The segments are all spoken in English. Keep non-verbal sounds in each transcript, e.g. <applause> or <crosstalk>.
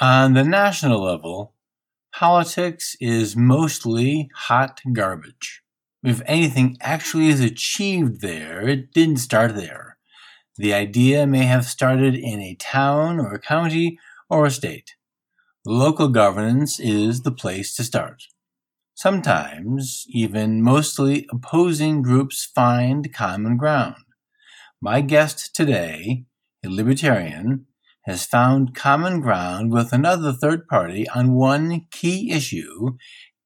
On the national level, politics is mostly hot garbage. If anything actually is achieved there, it didn't start there. The idea may have started in a town or a county or a state. Local governance is the place to start. Sometimes, even mostly opposing groups find common ground. My guest today, a libertarian, has found common ground with another third party on one key issue,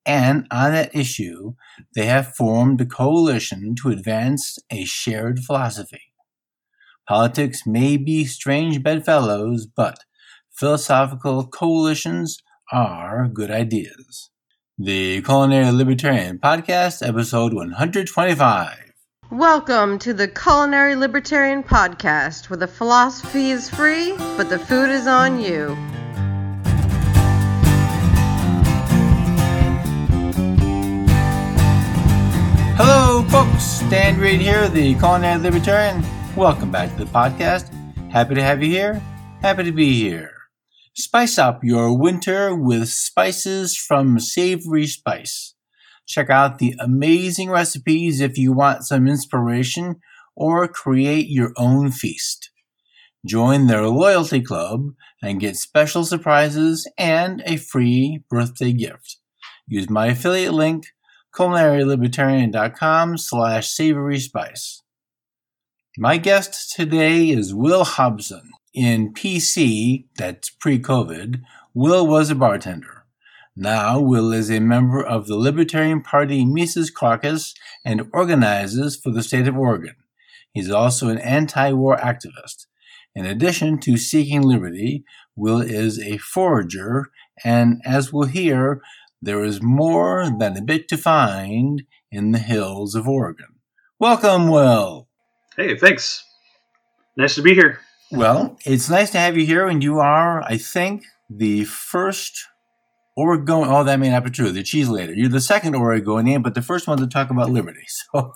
and on that issue, they have formed a coalition to advance a shared philosophy. Politics may be strange bedfellows, but philosophical coalitions are good ideas. The Culinary Libertarian Podcast, episode 125. Welcome to the Culinary Libertarian Podcast, where the philosophy is free, but the food is on you. Hello, folks. Stan Reed here, the Culinary Libertarian. Welcome back to the podcast. Happy to have you here. Happy to be here. Spice up your winter with spices from Savory Spice. Check out the amazing recipes if you want some inspiration or create your own feast. Join their loyalty club and get special surprises and a free birthday gift. Use my affiliate link, culinarylibertarian.com slash savory spice. My guest today is Will Hobson. In PC, that's pre-COVID, Will was a bartender. Now, Will is a member of the Libertarian Party Mises Caucus and organizes for the state of Oregon. He's also an anti war activist. In addition to seeking liberty, Will is a forager, and as we'll hear, there is more than a bit to find in the hills of Oregon. Welcome, Will. Hey, thanks. Nice to be here. Well, it's nice to have you here, and you are, I think, the first Oregon. Oh, that may not be true. The cheese later. You're the second Oregonian, but the first one to talk about liberty. <laughs> So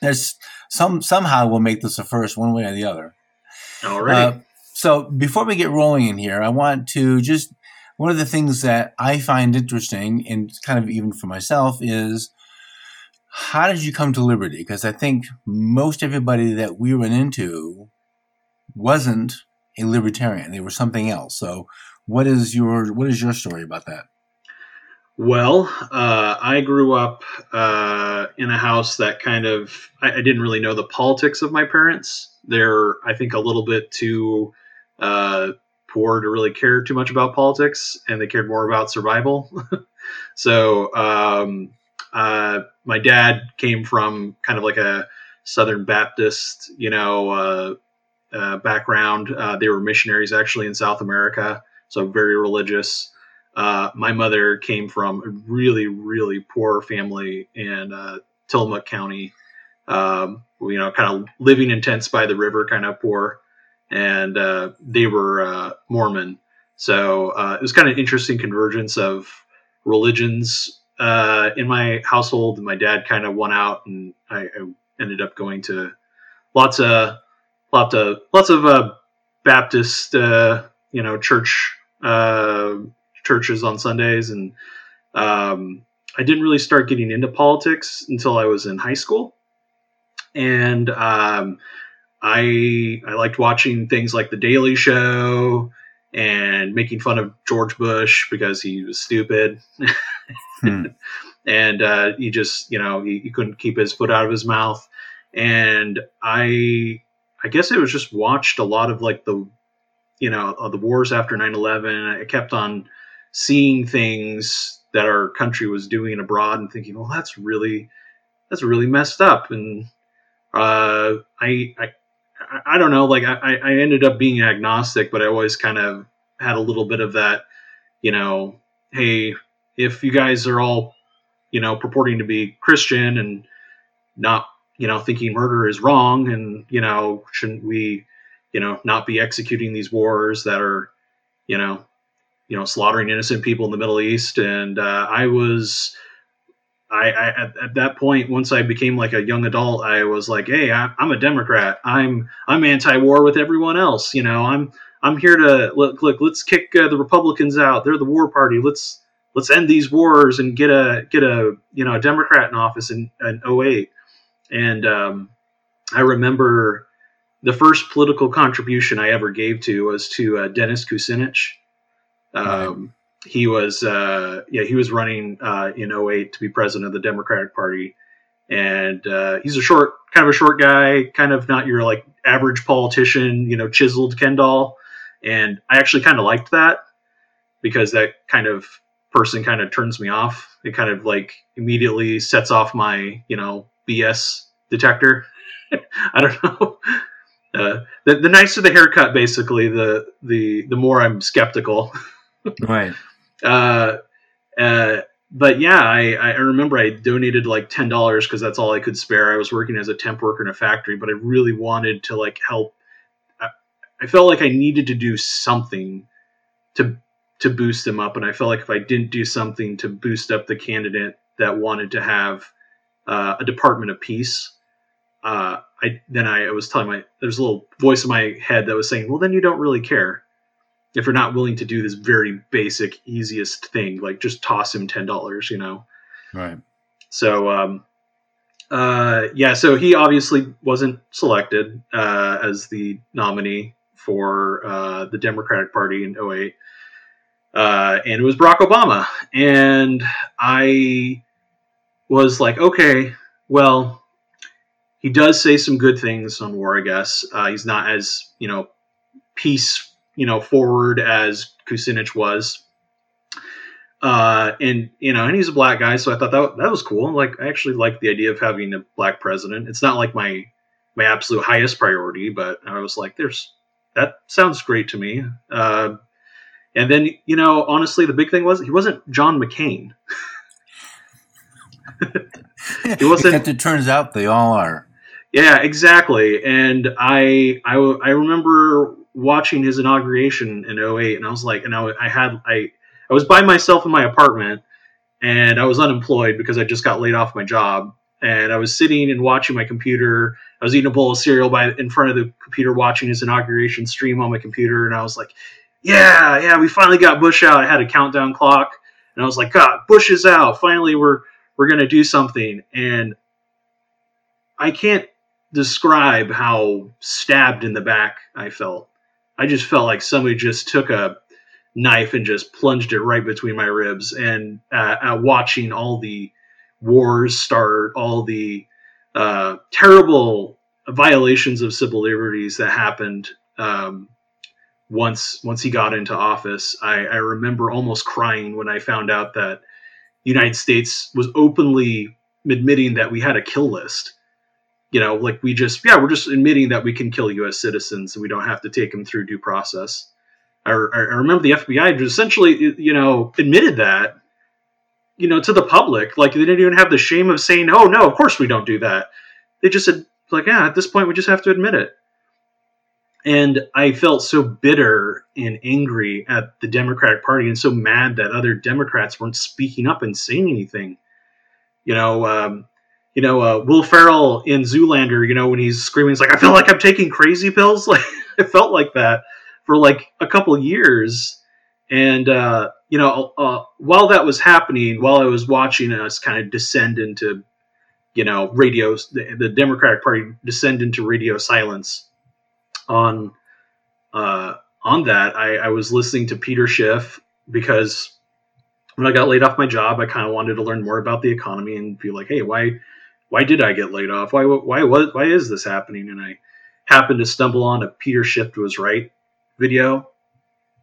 there's some somehow we'll make this a first, one way or the other. All right. Uh, so before we get rolling in here, I want to just one of the things that I find interesting, and kind of even for myself, is how did you come to liberty? Because I think most everybody that we run into wasn't a libertarian; they were something else. So what is your what is your story about that? Well, uh, I grew up uh, in a house that kind of I, I, didn't really know the politics of my parents. They're I think a little bit too uh, poor to really care too much about politics, and they cared more about survival. <laughs> so um, uh, my dad came from kind of like a Southern Baptist, you know, uh, uh, background. they were missionaries actually in South America so very religious. Uh, my mother came from a really, really poor family in uh, Tillamook County. Um, you know, kind of living in tents by the river, kind of poor, and uh, they were uh, Mormon. So uh, it was kind of an interesting convergence of religions uh, in my household. My dad kind of won out, and I, I, ended up going to lots of lots of lots of Baptist, you know, church uh, churches on Sundays, and um, I didn't really start getting into politics until I was in high school, and um, I I liked watching things like The Daily Show and making fun of George Bush because he was stupid. hmm. <laughs> and uh, he just you know he, he, couldn't keep his foot out of his mouth and i i guess it was just watched a lot of like the you know uh, the wars after 9-11 i kept on seeing things that our country was doing abroad and thinking well that's really that's really messed up. And uh, I, I I don't know like I, I ended up being agnostic but I always kind of had a little bit of that you know hey if you guys are all you know purporting to be Christian and not you know thinking murder is wrong and you know shouldn't we you know, not be executing these wars that are, you know, you know, slaughtering innocent people in the Middle East. And uh, I was, I, I at, at, that point, once I became like a young adult, I was like, hey, I, am a Democrat. I'm I'm anti-war with everyone else. You know, I'm I'm here to look. Look, let's kick uh, the Republicans out. They're the war party. Let's let's end these wars and get a get a you know a Democrat in office in, in 08. And um, I remember the first political contribution I ever gave to was to uh, Dennis Kucinich. Um, right. He was uh, yeah he was running uh, in 08 to be president of the Democratic Party, and uh, he's a short kind of a short guy, kind of not your like average politician, you know, chiseled Ken doll. And I actually kind of liked that because that kind of person kind of turns me off. It kind of like immediately sets off my, you know, BS detector. <laughs> I don't know. Uh, the, the nicer the haircut, basically, the the the more I'm skeptical. <laughs> right. Uh, uh, but yeah, I, I remember I donated like ten dollars because that's all I could spare. I was working as a temp worker in a factory, but I really wanted to like help. I, I felt like I needed to do something to to boost them up, and I felt like if I didn't do something to boost up the candidate that wanted to have uh, a Department of Peace, uh, I then I, I was telling my there's a little voice in my head that was saying, well, then you don't really care if you're not willing to do this very basic, easiest thing, like just toss him ten dollars, you know. Right. So um, uh, yeah, so he obviously wasn't selected uh, as the nominee for uh, the Democratic Party in 08. Uh, and it was Barack Obama. And I was like, okay, well, he does say some good things on war, I guess. Uh, he's not as, you know, peace, you know, forward as Kucinich was. Uh, and you know, and he's a black guy, so I thought that that was cool. Like, I actually like the idea of having a black president. It's not like my my absolute highest priority, but I was like, "There's that sounds great to me." Uh, and then, you know, honestly, the big thing was he wasn't John McCain. <laughs> he <laughs> wasn't. it turns out they all are. Yeah, exactly. And I, I, I remember watching his inauguration in 08 and I was like, and I, I had, I, I was by myself in my apartment and I was unemployed because I just got laid off my job. And I was sitting and watching my computer. I was eating a bowl of cereal by in front of the computer, watching his inauguration stream on my computer. And I was like, yeah, yeah, we finally got Bush out. I had a countdown clock, and I was like, God, Bush is out. Finally, we're we're gonna do something. And I can't describe how stabbed in the back I felt. I just felt like somebody just took a knife and just plunged it right between my ribs. And uh, uh, watching all the wars start, all the uh, terrible violations of civil liberties that happened um, once once he got into office. I, I remember almost crying when I found out that the United States was openly admitting that we had a kill list. You know, like we just yeah, we're just admitting that we can kill U.S. citizens and we don't have to take them through due process. I, I remember the FBI essentially you know admitted that you know to the public like they didn't even have the shame of saying oh no of course we don't do that they just said like yeah at this point we just have to admit it and I felt so bitter and angry at the Democratic Party and so mad that other Democrats weren't speaking up and saying anything. You know, um, you know, uh, Will Ferrell in Zoolander, you know, when he's screaming, he's like, I feel like I'm taking crazy pills. <laughs> Like, it felt like that for like a couple years. And, uh, you know, uh, while that was happening, while I was watching us kind of descend into, you know, radio, the, the Democratic Party descend into radio silence, on uh, on that, I, I was listening to Peter Schiff because when I got laid off my job, I kind of wanted to learn more about the economy and be like, hey, why why did I get laid off? Why why what why is this happening? And I happened to stumble on a Peter Schiff was right video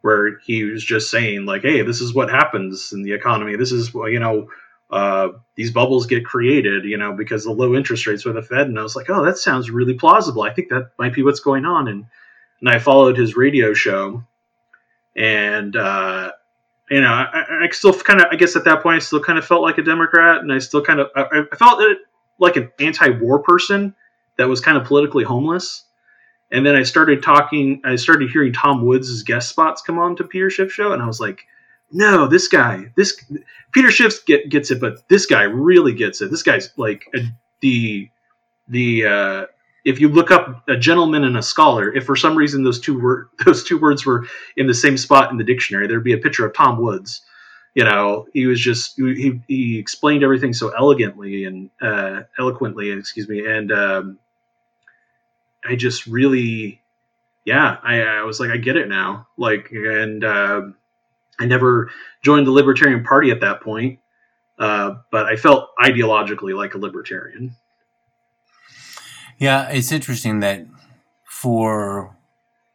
where he was just saying like, hey, this is what happens in the economy. This is you know uh, these bubbles get created, you know, because the low interest rates with the Fed. And I was like, oh, that sounds really plausible. I think that might be what's going on. And and I followed his radio show, and uh, you know, I, I still kind of, I guess at that point, I still kind of felt like a Democrat, and I still kind of, I, I felt like an anti-war person that was kind of politically homeless. And then I started talking, I started hearing Tom Woods' guest spots come on to Peter Schiff show, and I was like, no, this guy, this Peter Schiff get, gets it, but this guy really gets it. This guy's like a, the the uh, if you look up a gentleman and a scholar, if for some reason those two were <laughs> those two words were in the same spot in the dictionary, there'd be a picture of Tom Woods. You know, he was just he he explained everything so elegantly and uh, eloquently, excuse me, and um, I just really, yeah, I, I was like, I get it now, like, and uh, I never joined the Libertarian Party at that point, uh, but I felt ideologically like a libertarian. Yeah, it's interesting that for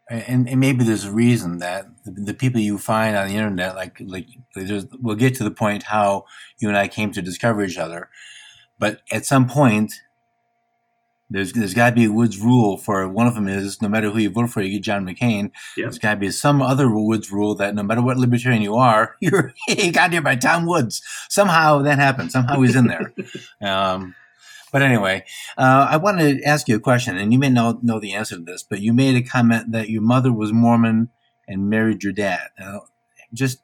and, and maybe there's a reason that the, the, people you find on the internet, like like we'll get to the point how you and I came to discover each other, but at some point, there's there's got to be a Woods rule for one of them is no matter who you vote for, you get John McCain. Yeah. There's got to be some other Woods rule that no matter what libertarian you are, <laughs> you're you got here by Tom Woods. Somehow that happened. Somehow he's in there. <laughs> um, but anyway, uh, I wanted to ask you a question, and you may not know the answer to this, but you made a comment that your mother was Mormon and married your dad. Now, just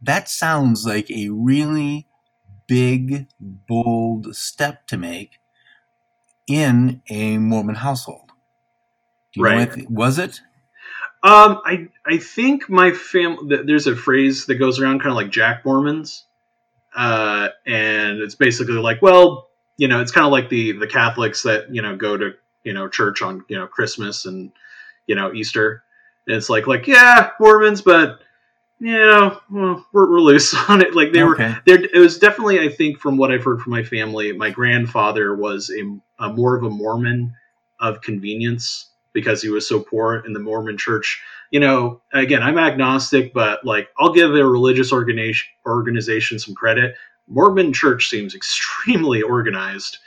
that sounds like a really big, bold step to make in a Mormon household. right. If, was it? Um, I I think my family. There's a phrase that goes around, kind of like Jack Mormons, uh, and it's basically like, well, you know, it's kind of like the the Catholics that you know go to you know church on you know Christmas and you know Easter. And it's like like yeah Mormons, but you know well, we're, we're loose <laughs> on it. Like they okay. were there. It was definitely I think from what I've heard from my family, my grandfather was a, a more of a Mormon of convenience because he was so poor in the Mormon church. You know, again, I'm agnostic, but like I'll give a religious organization organization some credit. Mormon church seems extremely <laughs> organized,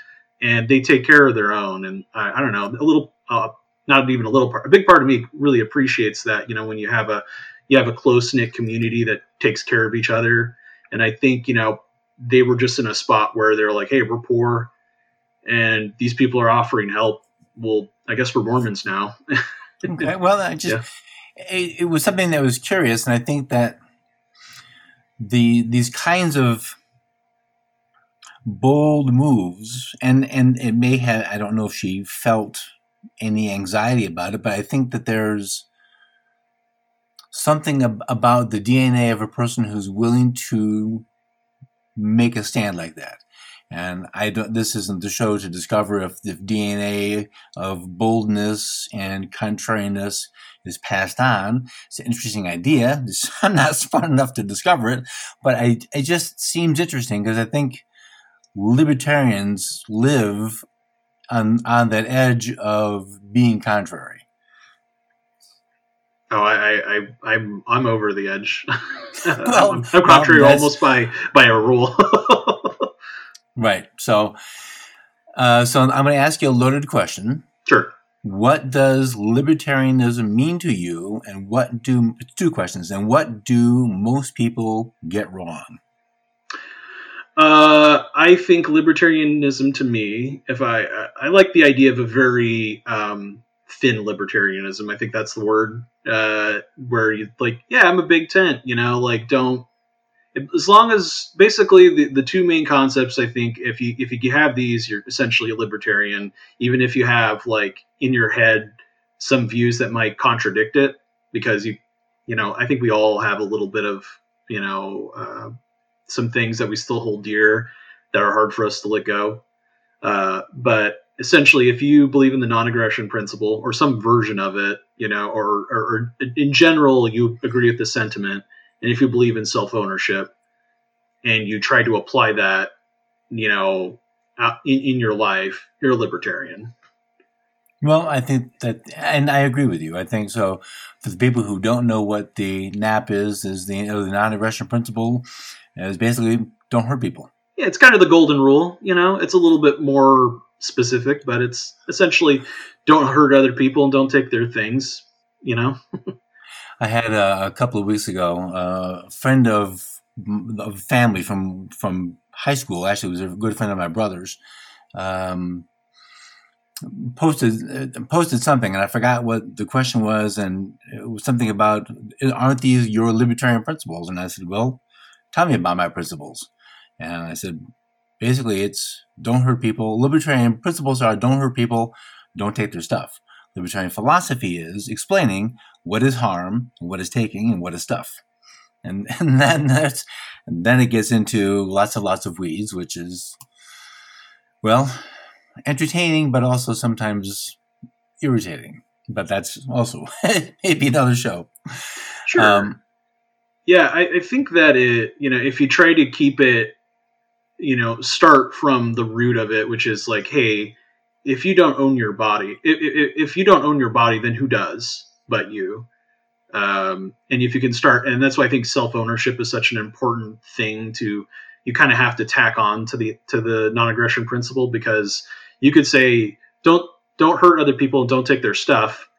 and they take care of their own. And I, I don't know, a little, uh, not even a little part, a big part of me really appreciates that. You know, when you have a you have a close knit community that takes care of each other, and I think you know they were just in a spot where they're like, hey, we're poor, and these people are offering help. Well, I guess we're Mormons now. <laughs> okay. Well, I just yeah. it, it was something that was curious, and I think that the these kinds of bold moves and and it may have i don't know if she felt any anxiety about it but i think that there's something ab- about the dna of a person who's willing to make a stand like that. And i don't this isn't the show to discover if the dna of boldness and contrariness is passed on. It's an interesting idea. <laughs> I'm not smart enough to discover it but i it just seems interesting because i think libertarians live on on that edge of being contrary. Oh, I, I, I am I'm over the edge. <laughs> well, I'm, I'm contrary well, almost by by a rule. <laughs> right. So, uh, so I'm going to ask you a loaded question. Sure. What does libertarianism mean to you, and what do two questions? And what do most people get wrong? Uh, I think libertarianism to me, if I I like the idea of a very um, thin libertarianism. I think that's the word. Uh, where you like, yeah, I'm a big tent. You know, like don't. As long as basically the, the two main concepts, I think if you if you have these, you're essentially a libertarian. Even if you have like in your head some views that might contradict it, because you you know I think we all have a little bit of you know uh, some things that we still hold dear that are hard for us to let go. Uh, but essentially, if you believe in the non-aggression principle or some version of it, you know, or, or, or in general you agree with the sentiment, and if you believe in self-ownership, and you try to apply that, you know, in, in your life, you're a libertarian. Well, I think that, and I agree with you. I think so. For the people who don't know what the NAP is, is the, the non-aggression principle it's basically don't hurt people. Yeah, it's kind of the golden rule. You know, it's a little bit more specific, but it's essentially don't hurt other people and don't take their things. You know. <laughs> I had a, a, couple of weeks ago a friend of, of family from from high school. Actually, was a good friend of my brother's. Um, posted posted something and I forgot what the question was and it was something about aren't these your libertarian principles and I said well tell me about my principles. And I said, basically, it's don't hurt people. Libertarian principles are don't hurt people, don't take their stuff. Libertarian philosophy is explaining what is harm, what is taking, and what is stuff. And, <laughs> and then that's and then it gets into lots and lots of weeds, which is well, entertaining, but also sometimes irritating. But that's also <laughs> maybe another show. Sure. Um, yeah, I, I think that it, you know, if you try to keep it, you know, start from the root of it, which is like, hey, if you don't own your body, if, if, you don't own your body, then who does but you? Um, and if you can start, and that's why I think self ownership is such an important thing to you kind of have to tack on to the to the non aggression principle because you could say don't don't hurt other people and don't take their stuff,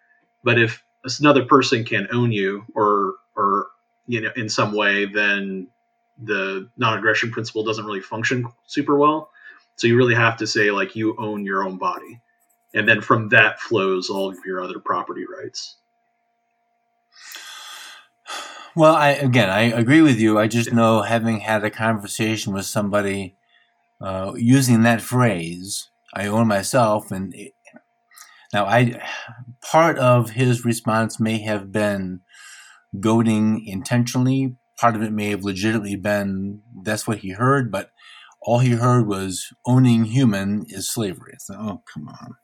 but if another person can own you or or you know in some way, then the non aggression principle doesn't really function super well. So you really have to say like you own your own body, and then from that flows all of your other property rights. Well, I again, I agree with you. I just know having had a conversation with somebody uh, using that phrase, I own myself, and it, now I part of his response may have been goading intentionally. Part of it may have legitimately been that's what he heard, but all he heard was owning human is slavery. So, oh, come on.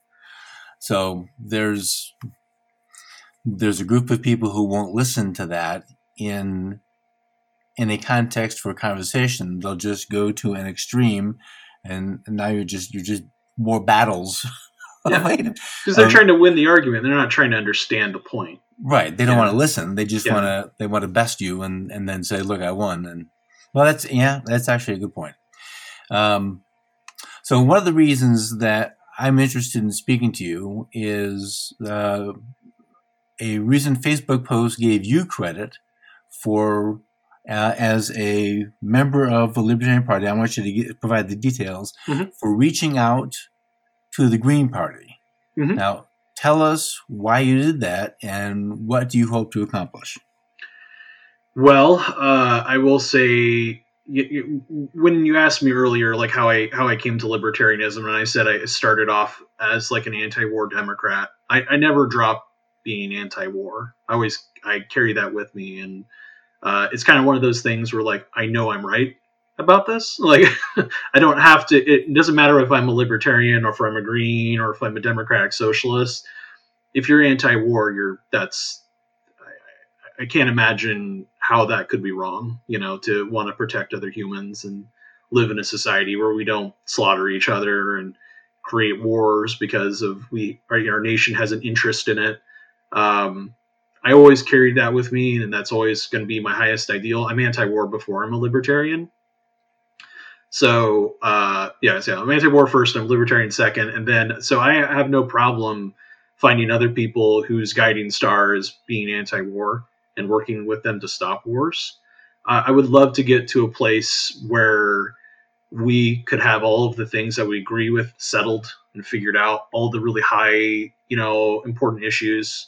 So there's there's a group of people who won't listen to that in in a context for a conversation. They'll just go to an extreme, and, and now you're just you're just more battles. <laughs> Yeah, because they're um, trying to win the argument. They're not trying to understand the point. Right. They don't yeah. want to listen. They just yeah. want to they want to best you and and then say, "Look, I won." And well, that's yeah, that's actually a good point. Um, so one of the reasons that I'm interested in speaking to you is uh, a recent Facebook post gave you credit for uh, as a member of the Libertarian Party, I want you to get, provide the details mm-hmm. for reaching out to the Green Party. Mm-hmm. Now, tell us why you did that and what do you hope to accomplish? Well, uh, I will say you, you, when you asked me earlier, like how I how I came to libertarianism, and I said I started off as like an anti-war Democrat. I, I never dropped being anti-war. I always I carry that with me, and uh, it's kind of one of those things where like I know I'm right about this. Like <laughs> I don't have to. It doesn't matter if I'm a libertarian or if I'm a green or if I'm a democratic socialist. If you're anti-war, you're that's. I, can't imagine how that could be wrong. You know, to want to protect other humans and live in a society where we don't slaughter each other and create wars because of we our, our nation has an interest in it. Um, I always carried that with me, and that's always going to be my highest ideal. I'm anti-war before I'm a libertarian. So uh, yeah, so I'm anti-war first, I'm libertarian second, and then so I have no problem finding other people whose guiding star is being anti-war and working with them to stop wars. Uh, I would love to get to a place where we could have all of the things that we agree with settled and figured out, all the really high, you know, important issues.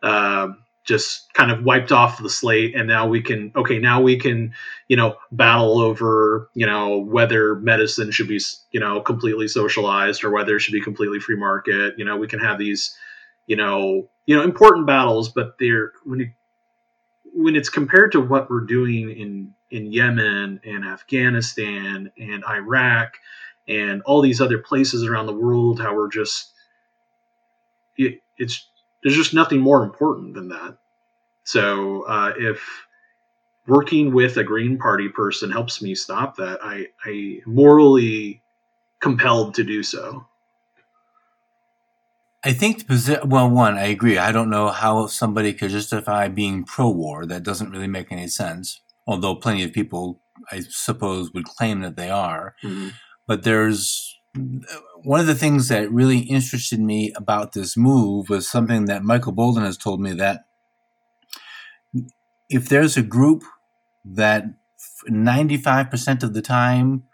Um, just kind of wiped off the slate and now we can okay now we can you know battle over you know whether medicine should be you know completely socialized or whether it should be completely free market. You know we can have these you know you know important battles but they're when it, when it's compared to what we're doing in in Yemen and Afghanistan and Iraq and all these other places around the world how we're just it, it's there's just nothing more important than that. So uh, if working with a Green Party person helps me stop that, I, I morally compelled to do so. I think well, one, I agree. I don't know how somebody could justify being pro-war. That doesn't really make any sense. Although plenty of people, I suppose, would claim that they are. Mm-hmm. But there's one of the things that really interested me about this move was something that Michael Bolden has told me that if there's a group that 95% of the time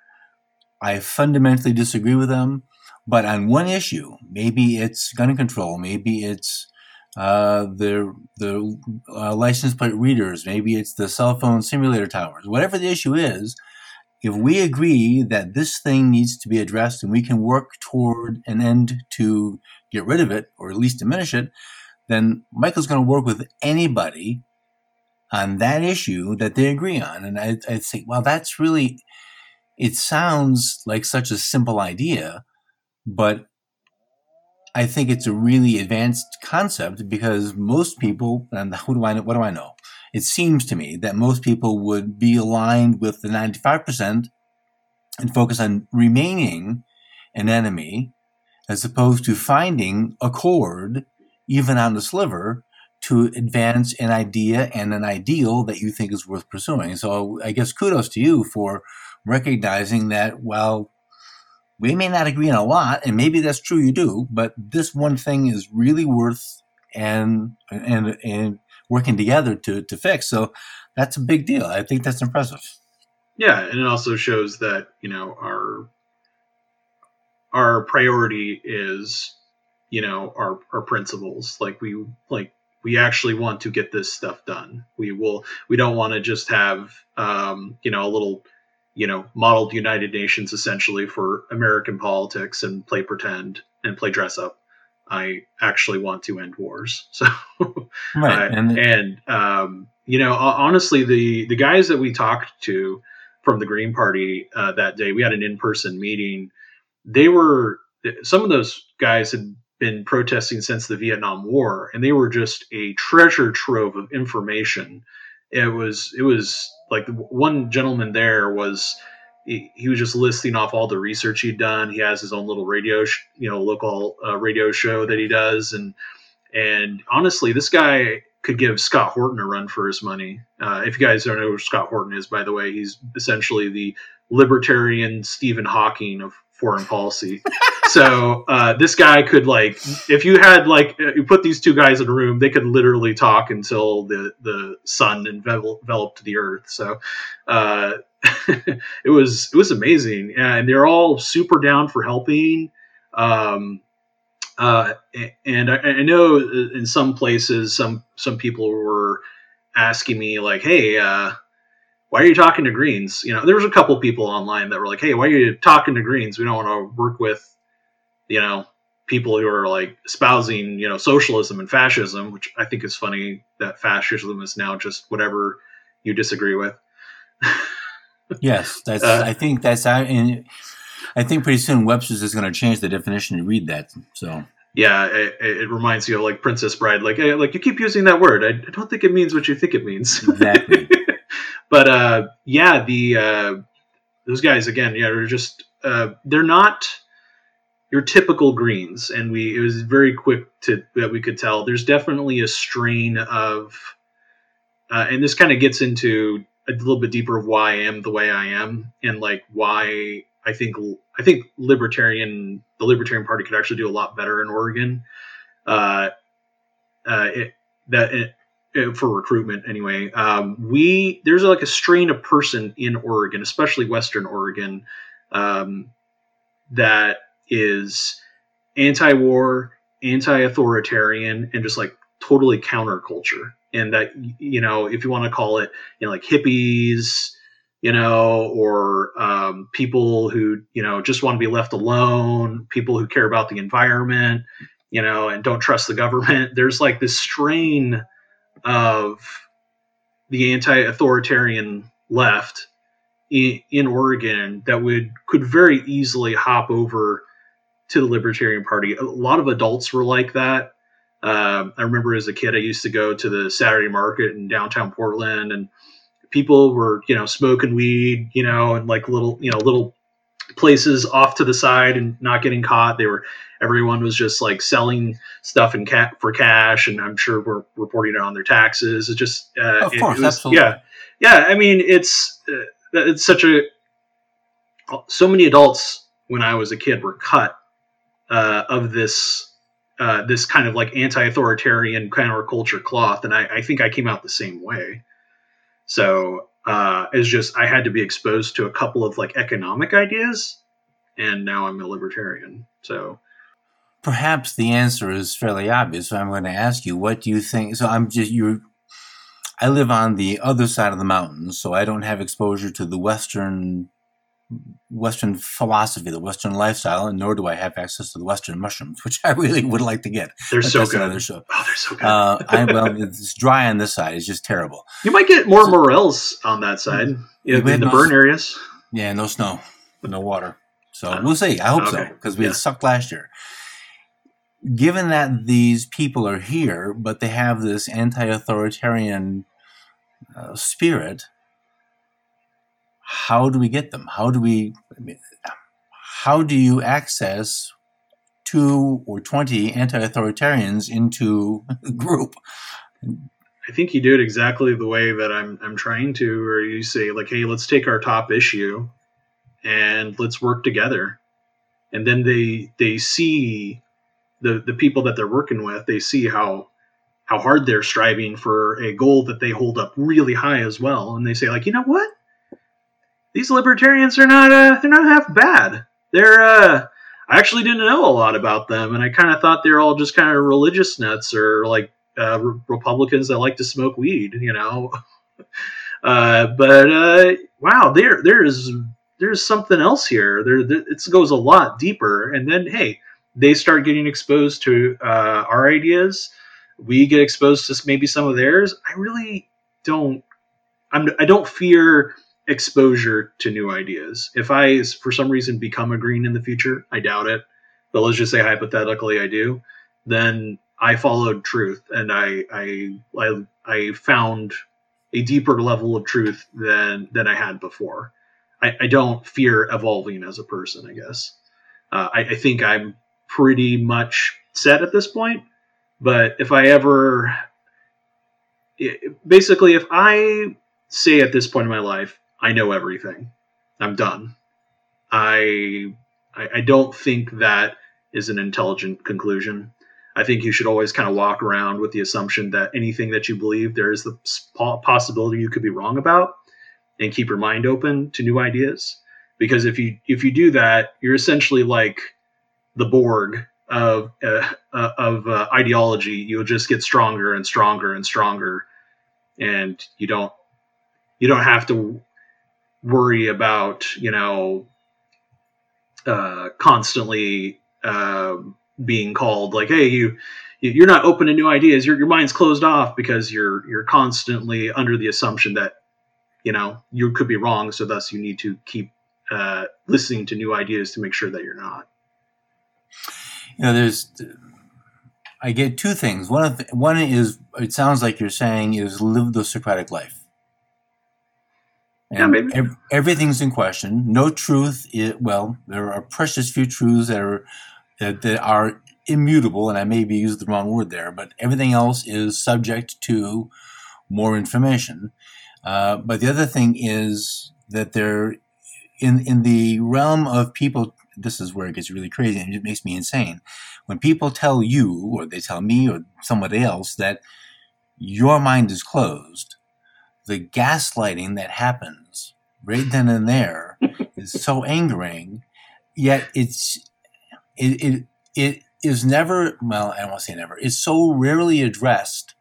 I fundamentally disagree with them, but on one issue, maybe it's gun control, maybe it's uh, the the uh, license plate readers, maybe it's the cell phone simulator towers, whatever the issue is, if we agree that this thing needs to be addressed and we can work toward an end to get rid of it or at least diminish it, then Michael's going to work with anybody on that issue that they agree on. And I'd, I'd say, well, that's really, it sounds like such a simple idea, but I think it's a really advanced concept because most people, and <laughs> who do I know, what do I know? It seems to me that most people would be aligned with the 95% and focus on remaining an enemy as opposed to finding a chord, even on the sliver, to advance an idea and an ideal that you think is worth pursuing. So I guess kudos to you for recognizing that, well, we may not agree on a lot, and maybe that's true you do, but this one thing is really worth and and and working together to to fix. So that's a big deal. I think that's impressive. Yeah, and it also shows that you know our our priority is you know our our principles. Like we like we actually want to get this stuff done. We will. We don't want to just have um, you know a little you know, modeled United Nations essentially for American politics and play pretend and play dress up. I actually want to end wars. <laughs> So, right. Uh, and, and um, you know, honestly, the the guys that we talked to from the Green Party uh, that day, we had an in person meeting. They were some of those guys had been protesting since the Vietnam War, and they were just a treasure trove of information. It was it was like one gentleman there was he, he, was just listing off all the research he'd done. He has his own little radio, sh- you know, local uh, radio show that he does, and and honestly, this guy could give Scott Horton a run for his money. Uh, if you guys don't know who Scott Horton is, by the way, he's essentially the libertarian Stephen Hawking of foreign policy. <laughs> so uh, this guy could like, if you had like, uh, you put these two guys in a room, they could literally talk until the the sun enveloped the earth. So uh, <laughs> it was it was amazing, and they're all super down for helping. Um, uh, and I, I, know in some places, some some people were asking me like, "Hey, uh, why are you talking to Greens? You know, there was a couple people online that were like, hey, why are you talking to Greens? We don't want to work with, you know, people who are like espousing, you know, socialism and fascism, which I think is funny that fascism is now just whatever you disagree with. <laughs> yes, that's. Uh, I think that's. I, I think pretty soon Webster's is going to change the definition to read that. So yeah, it, it, reminds you of like Princess Bride. Like, like you keep using that word. I, I don't think it means what you think it means. Exactly. <laughs> but uh, yeah, the uh, those guys again, yeah, they're just uh, they're not your typical greens, and we it was very quick to that we could tell. There's definitely a strain of, uh, and this kind of gets into a little bit deeper of why I am the way I am, and like why I think I think libertarian the Libertarian Party could actually do a lot better in Oregon. Uh, uh, it, that it, uh, for recruitment anyway. Um, we there's like a strain of person in Oregon, especially Western Oregon, um, that is anti-war, anti-authoritarian, and just like totally counterculture. And that you know, if you want to call it, you know, like hippies, you know, or um, people who you know just want to be left alone, people who care about the environment, you know, and don't trust the government. <laughs> There's like this strain of the anti-authoritarian left in, in Oregon that would could very easily hop over to the Libertarian Party. A lot of adults were like that. Um, I remember as a kid, I used to go to the Saturday market in downtown Portland, and people were, you know, smoking weed, you know, and like little, you know, little places off to the side and not getting caught. They were everyone was just like selling stuff in cat for cash, and I'm sure we're reporting it on their taxes. It just uh, of course, it was, absolutely. yeah, yeah. I mean, it's uh, it's such a so many adults when I was a kid were cut uh, of this. Uh, this kind of like anti-authoritarian counterculture cloth, and I, I think I came out the same way. So uh, it's just I had to be exposed to a couple of like economic ideas, and now I'm a libertarian. So perhaps the answer is fairly obvious. So I'm going to ask you, what do you think? So I'm just you. I live on the other side of the mountains, so I don't have exposure to the western Western philosophy, the Western lifestyle, and nor do I have access to the Western mushrooms, <laughs> which I really would like to get. They're But so good. another show. Oh, they're so good. Uh, I, <laughs> well, it's dry on this side. It's just terrible. you might get more morels on that side. You in the had burn areas. Yeah, no snow, no water. So Oh, we'll see. I hope so because we Yeah. had sucked last year. Given that these people are here, but they have this anti-authoritarian uh, spirit, how do we get them? How do we? How do you access two or twenty anti-authoritarians into a <laughs> group? I think you do it exactly the way that I'm I'm trying to, where you say like, "Hey, let's take our top issue, and let's work together." And then they they see the the people that they're working with. They see how how hard they're striving for a goal that they hold up really high as well, and they say like, "You know what? These libertarians are not uh, they're not half bad. They're uh, I actually didn't know a lot about them, and I kind of thought they're all just kind of religious nuts or like uh, re- Republicans that like to smoke weed, you know. <laughs> uh, but uh, wow, there there is there's something else here. There, there it goes a lot deeper. And then hey, they start getting exposed to uh, our ideas. We get exposed to maybe some of theirs. I really don't. I'm, I don't fear exposure to new ideas. If I, for some reason, become a green in the future, I doubt it. But let's just say hypothetically, I do. Then I followed truth, and I I I, I found a deeper level of truth than than I had before. I, I don't fear evolving as a person. I guess uh, I, I think I'm pretty much set at this point. But if I ever, basically, if I say at this point in my life, I know everything, I'm done. I I, I don't think that is an intelligent conclusion. I think you should always kind of walk around with the assumption that anything that you believe there is the possibility you could be wrong about, and keep your mind open to new ideas. Because if you if you do that, you're essentially like the Borg of uh, uh, of uh, ideology. You'll just get stronger and stronger and stronger, and you don't you don't have to worry about you know uh, constantly uh, being called like, hey, you you're not open to new ideas. Your your mind's closed off because you're you're constantly under the assumption that you know you could be wrong. So thus, you need to keep uh, listening to new ideas to make sure that you're not. You know, there's. I get two things. One of the, one is it sounds like you're saying is live the Socratic life. Yeah, And maybe. ev- everything's in question. No truth. Is, well, there are precious few truths that are that, that are immutable, and I maybe used the wrong word there, but everything else is subject to more information. Uh, but the other thing is that there, in in the realm of people, this is where it gets really crazy, and it makes me insane. When people tell you, or they tell me, or somebody else that your mind is closed, the gaslighting that happens right then and there <laughs> is so angering. Yet it's it it it is never well. I don't want to say never. It's so rarely addressed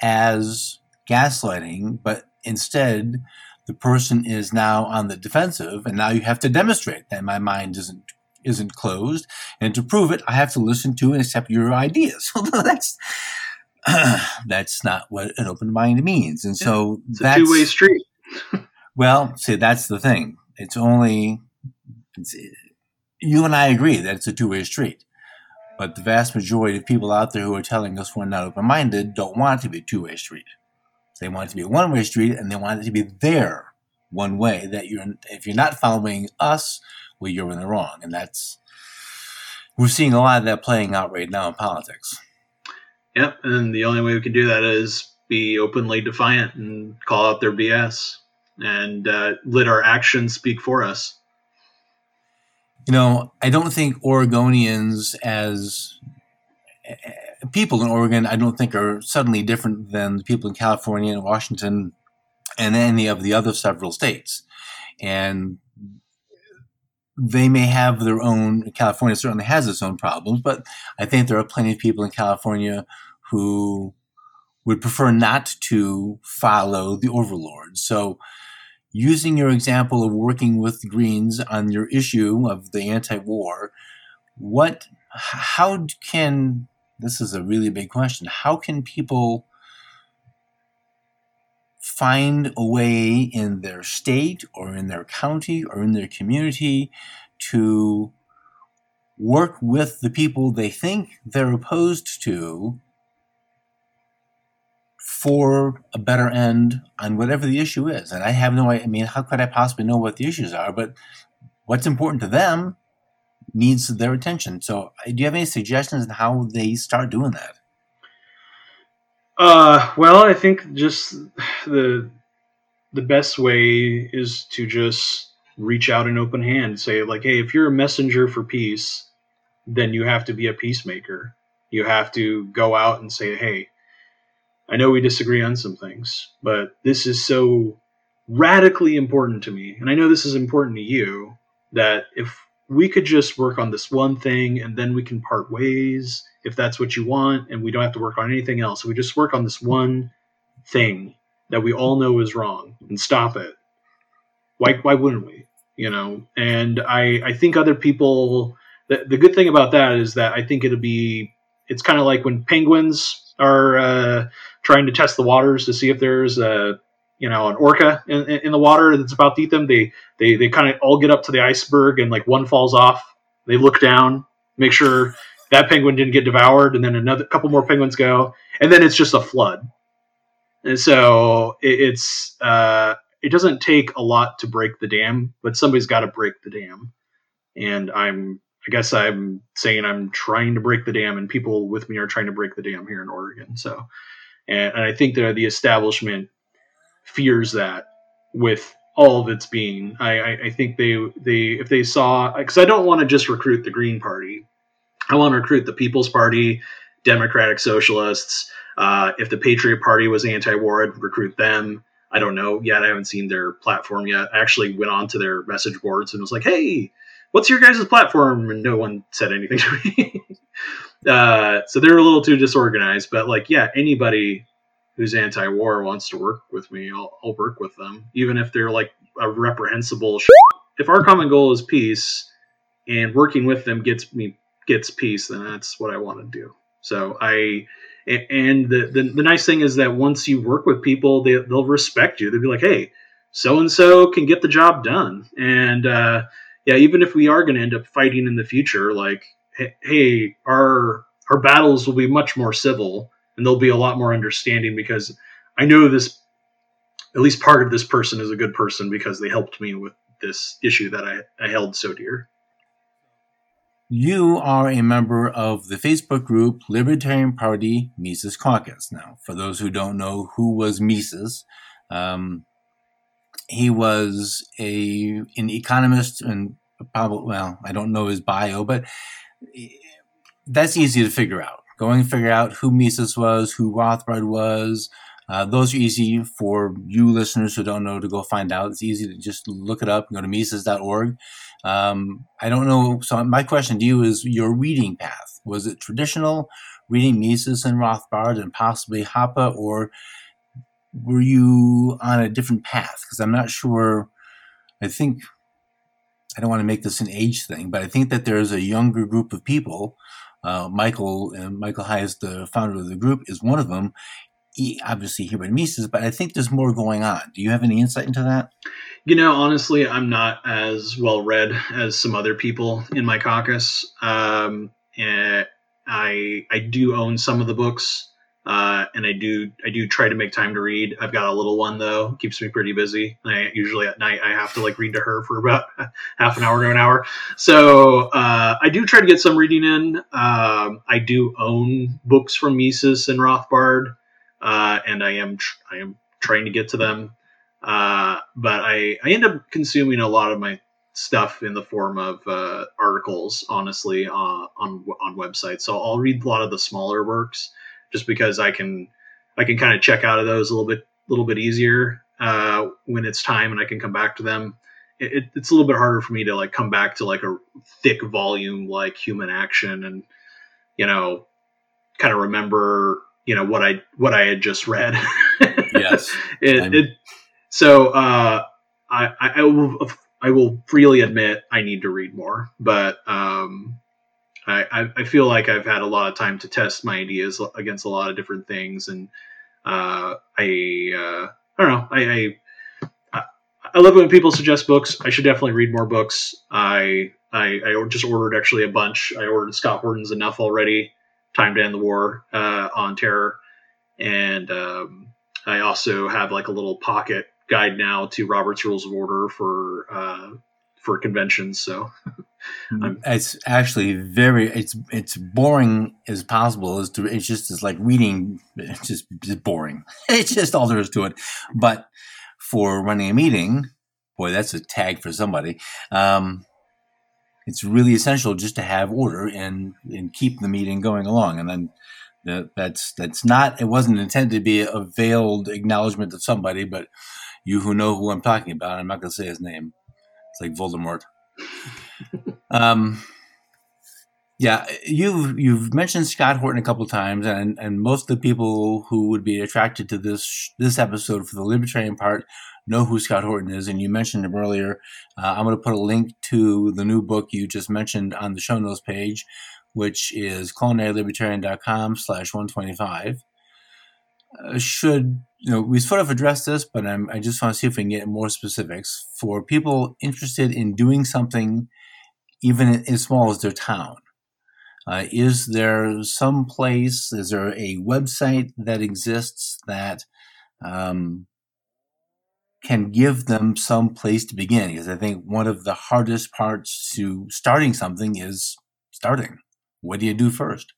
as gaslighting, but instead the person is now on the defensive, and now you have to demonstrate that my mind isn't isn't closed, and to prove it, I have to listen to and accept your ideas. <laughs> that's <clears throat> that's not what an open mind means, and so It's a that's two way street. <laughs> well, see, that's the thing. It's only it's, you and I agree that it's a two-way street, but the vast majority of people out there who are telling us we're not open-minded don't want it to be a two-way street. They want it to be a one-way street, and they want it to be their one way. That you're, if you're not following us, well, you're in the wrong, and that's we're seeing a lot of that playing out right now in politics. Yep, and the only way we can do that is be openly defiant and call out their BS and uh, let our actions speak for us. You know, I don't think Oregonians as eh, people in Oregon, I don't think are suddenly different than the people in California and Washington and any of the other several states. And they may have their own, California certainly has its own problems, but I think there are plenty of people in California who would prefer not to follow the overlords. So, using your example of working with Greens on your issue of the anti-war, what, how can this is a really big question. How can people find a way in their state or in their county or in their community to work with the people they think they're opposed to for a better end on whatever the issue is. And I have no I mean, how could I possibly know what the issues are? But what's important to them needs their attention. So, uh, do you have any suggestions on how they start doing that? Uh, well, I think just the the best way is to just reach out an open hand, say like, "Hey, if you're a messenger for peace, then you have to be a peacemaker. You have to go out and say, "Hey, I know we disagree on some things, but this is so radically important to me, and I know this is important to you that if we could just work on this one thing and then we can part ways if that's what you want and we don't have to work on anything else. We just work on this one thing that we all know is wrong and stop it. Why why wouldn't we? You know, and I I think other people the, the good thing about that is that I think it'll be it's kind of like when penguins are uh, trying to test the waters to see if there's a you know an orca in, in the water that's about to eat them they they, they kind of all get up to the iceberg and like one falls off they look down make sure that penguin didn't get devoured and then another couple more penguins go and then it's just a flood and so it, it's uh, it doesn't take a lot to break the dam but somebody's got to break the dam and i'm i guess i'm saying i'm trying to break the dam and people with me are trying to break the dam here in oregon so and, and i think that the establishment fears that with all of its being. I, I, I think they they if they saw because I don't want to just recruit the Green Party. I want to recruit the People's Party, Democratic Socialists. Uh, if the Patriot Party was anti-war, I'd recruit them. I don't know yet. I haven't seen their platform yet. I actually went on to their message boards and was like, "Hey, what's your guys' platform?" And no one said anything <laughs> to me. uh, so they're a little too disorganized. But like, yeah, anybody who's anti-war wants to work with me, I'll, I'll work with them, even if they're like a reprehensible. Sh- if our common goal is peace, and working with them gets me gets peace, then that's what I want to do. So I, and the, the the nice thing is that once you work with people, they they'll respect you. They'll be like, hey, so and so can get the job done, and uh, yeah, even if we are going to end up fighting in the future, like, hey, our our battles will be much more civil and there'll be a lot more understanding because I know this at least part of this person is a good person because they helped me with this issue that I, I held so dear. You are a member of the Facebook group Libertarian Party Mises Caucus. Now, for those who don't know who was Mises, um, he was a an economist and probably well, I don't know his bio, but that's easy to figure out going to figure out who Mises was, who Rothbard was. Uh, those are easy for you listeners who don't know to go find out. It's easy to just look it up and go to Mises.org. Um, I don't know. So my question to you is your reading path. Was it traditional reading Mises and Rothbard and possibly Hoppe, or were you on a different path? Because I'm not sure. I think I don't want to make this an age thing, but I think that there's a younger group of people uh, Michael and Michael Heise, the founder of the group, is one of them. Obviously here in Mises, but I think there's more going on. Do you have any insight into that? You know, honestly, I'm not as well read as some other people in my caucus. Um, I I do own some of the books. Uh, and I do I do try to make time to read. I've got a little one though, keeps me pretty busy. I usually at night I have to like read to her for about <laughs> half an hour to an hour. So uh, I do try to get some reading in. Um, I do own books from Mises and Rothbard, uh, and I am tr- I am trying to get to them. Uh, but I I end up consuming a lot of my stuff in the form of uh, articles, honestly, uh, on on websites. So I'll read a lot of the smaller works just because I can I can kind of check out of those a little bit little bit easier uh, when it's time and I can come back to them. It, it's a little bit harder for me to like come back to like a thick volume like Human Action and you know kind of remember you know what I what I had just read. <laughs> yes. it, it, so uh, I, I, will I will freely admit I need to read more, but um, I, I feel like I've had a lot of time to test my ideas against a lot of different things, and uh, I uh, I don't know I, I I love when people suggest books. I should definitely read more books. I I, I just ordered actually a bunch. I ordered Scott Horton's Enough already, Time to End the War uh, on Terror, and um, I also have like a little pocket guide now to Robert's Rules of Order for uh, for conventions. So <laughs> it's actually very it's it's boring as possible. Is to it's just it's like reading. It's just, just boring. <laughs> It's just all there is to it. But for running a meeting, boy, that's a tag for somebody. Um, it's really essential just to have order and and keep the meeting going along. And then that, that's that's not. It wasn't intended to be a veiled acknowledgement of somebody, but you who know who I'm talking about. I'm not going to say his name. It's like Voldemort. <laughs> um, yeah, you've you've mentioned Scott Horton a couple times, and and most of the people who would be attracted to this this episode for the libertarian part know who Scott Horton is, and you mentioned him earlier. Uh, I'm going to put a link to the new book you just mentioned on the show notes page, which is culinarylibertarian.com slash 125. Uh, should you know we sort of addressed this, but I'm, I just want to see if we can get more specifics for people interested in doing something, even as small as their town. Uh, is there some place? Is there a website that exists that um, can give them some place to begin? Because I think one of the hardest parts to starting something is starting. What do you do first?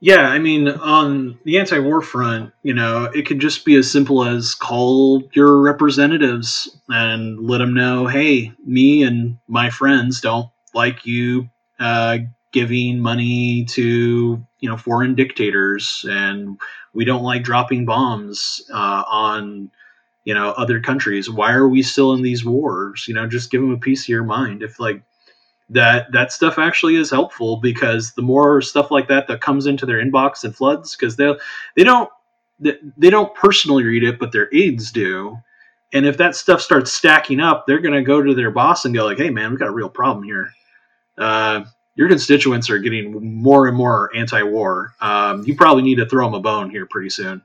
Yeah, I mean, on the anti-war front, you know, it could just be as simple as call your representatives and let them know, hey, me and my friends don't like you uh, giving money to you know foreign dictators, and we don't like dropping bombs uh, on you know other countries. Why are we still in these wars? You know, just give them a piece of your mind. If like that that stuff actually is helpful because the more stuff like that that comes into their inbox and floods because they they don't they don't personally read it but their aides do and if that stuff starts stacking up they're going to go to their boss and go like hey man we've got a real problem here uh, your constituents are getting more and more anti-war um, you probably need to throw them a bone here pretty soon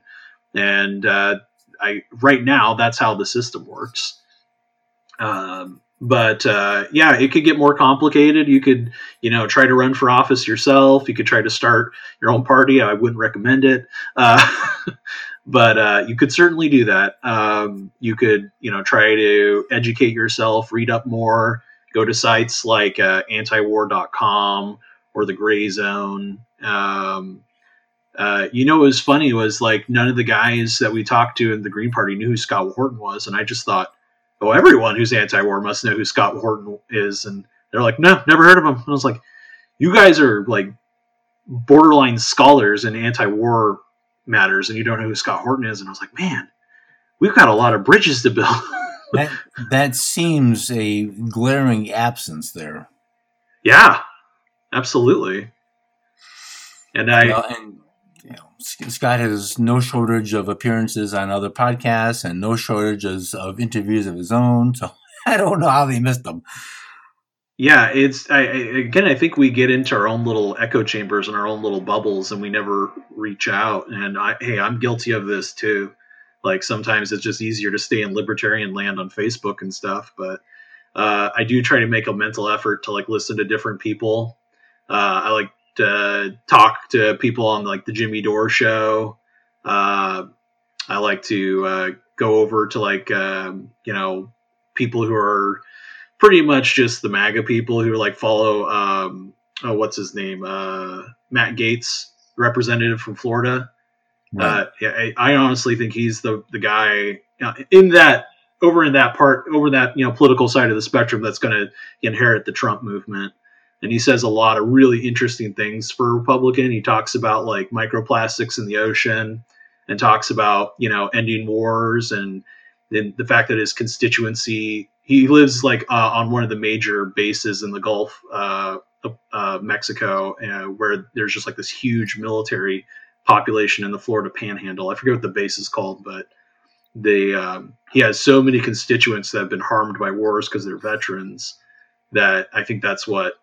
and uh, I right now that's how the system works um, but uh, yeah, it could get more complicated. You could, you know, try to run for office yourself. You could try to start your own party. I wouldn't recommend it, uh, <laughs> but uh, you could certainly do that. Um, you could, you know, try to educate yourself, read up more, go to sites like uh, antiwar.com or the Gray Zone. Um, uh, you know, what was funny was like none of the guys that we talked to in the Green Party knew who Scott Horton was, and I just thought oh, everyone who's anti-war must know who Scott Horton is, and they're like, no, never heard of him. And I was like, you guys are like borderline scholars in anti-war matters, and you don't know who Scott Horton is. And I was like, man, we've got a lot of bridges to build. <laughs> that that seems a glaring absence there. Yeah, absolutely. And I well, and you know, Scott has no shortage of appearances on other podcasts and no shortages of interviews of his own. So <laughs> I don't know how they missed them. Yeah, it's I, again. I think we get into our own little echo chambers and our own little bubbles, and we never reach out. And I, hey, I'm guilty of this too. Like sometimes it's just easier to stay in libertarian land on Facebook and stuff, but uh, I do try to make a mental effort to like listen to different people. Uh, I like to talk to people on like the Jimmy Dore show. Uh, I like to uh, go over to like uh, you know people who are pretty much just the MAGA people who like follow um, oh, what's his name uh, Matt Gaetz, representative from Florida. Right. Uh, yeah, I, I, honestly think he's the the guy in that over in that part over that you know political side of the spectrum that's going to inherit the Trump movement and he says a lot of really interesting things for a Republican. He talks about like microplastics in the ocean and talks about, you know, ending wars and the, the fact that his constituency, he lives like uh, on one of the major bases in the Gulf uh, of uh, Mexico, uh, where there's just like this huge military population in the Florida panhandle. I forget what the base is called, but the um, he has so many constituents that have been harmed by wars because they're veterans that I think that's what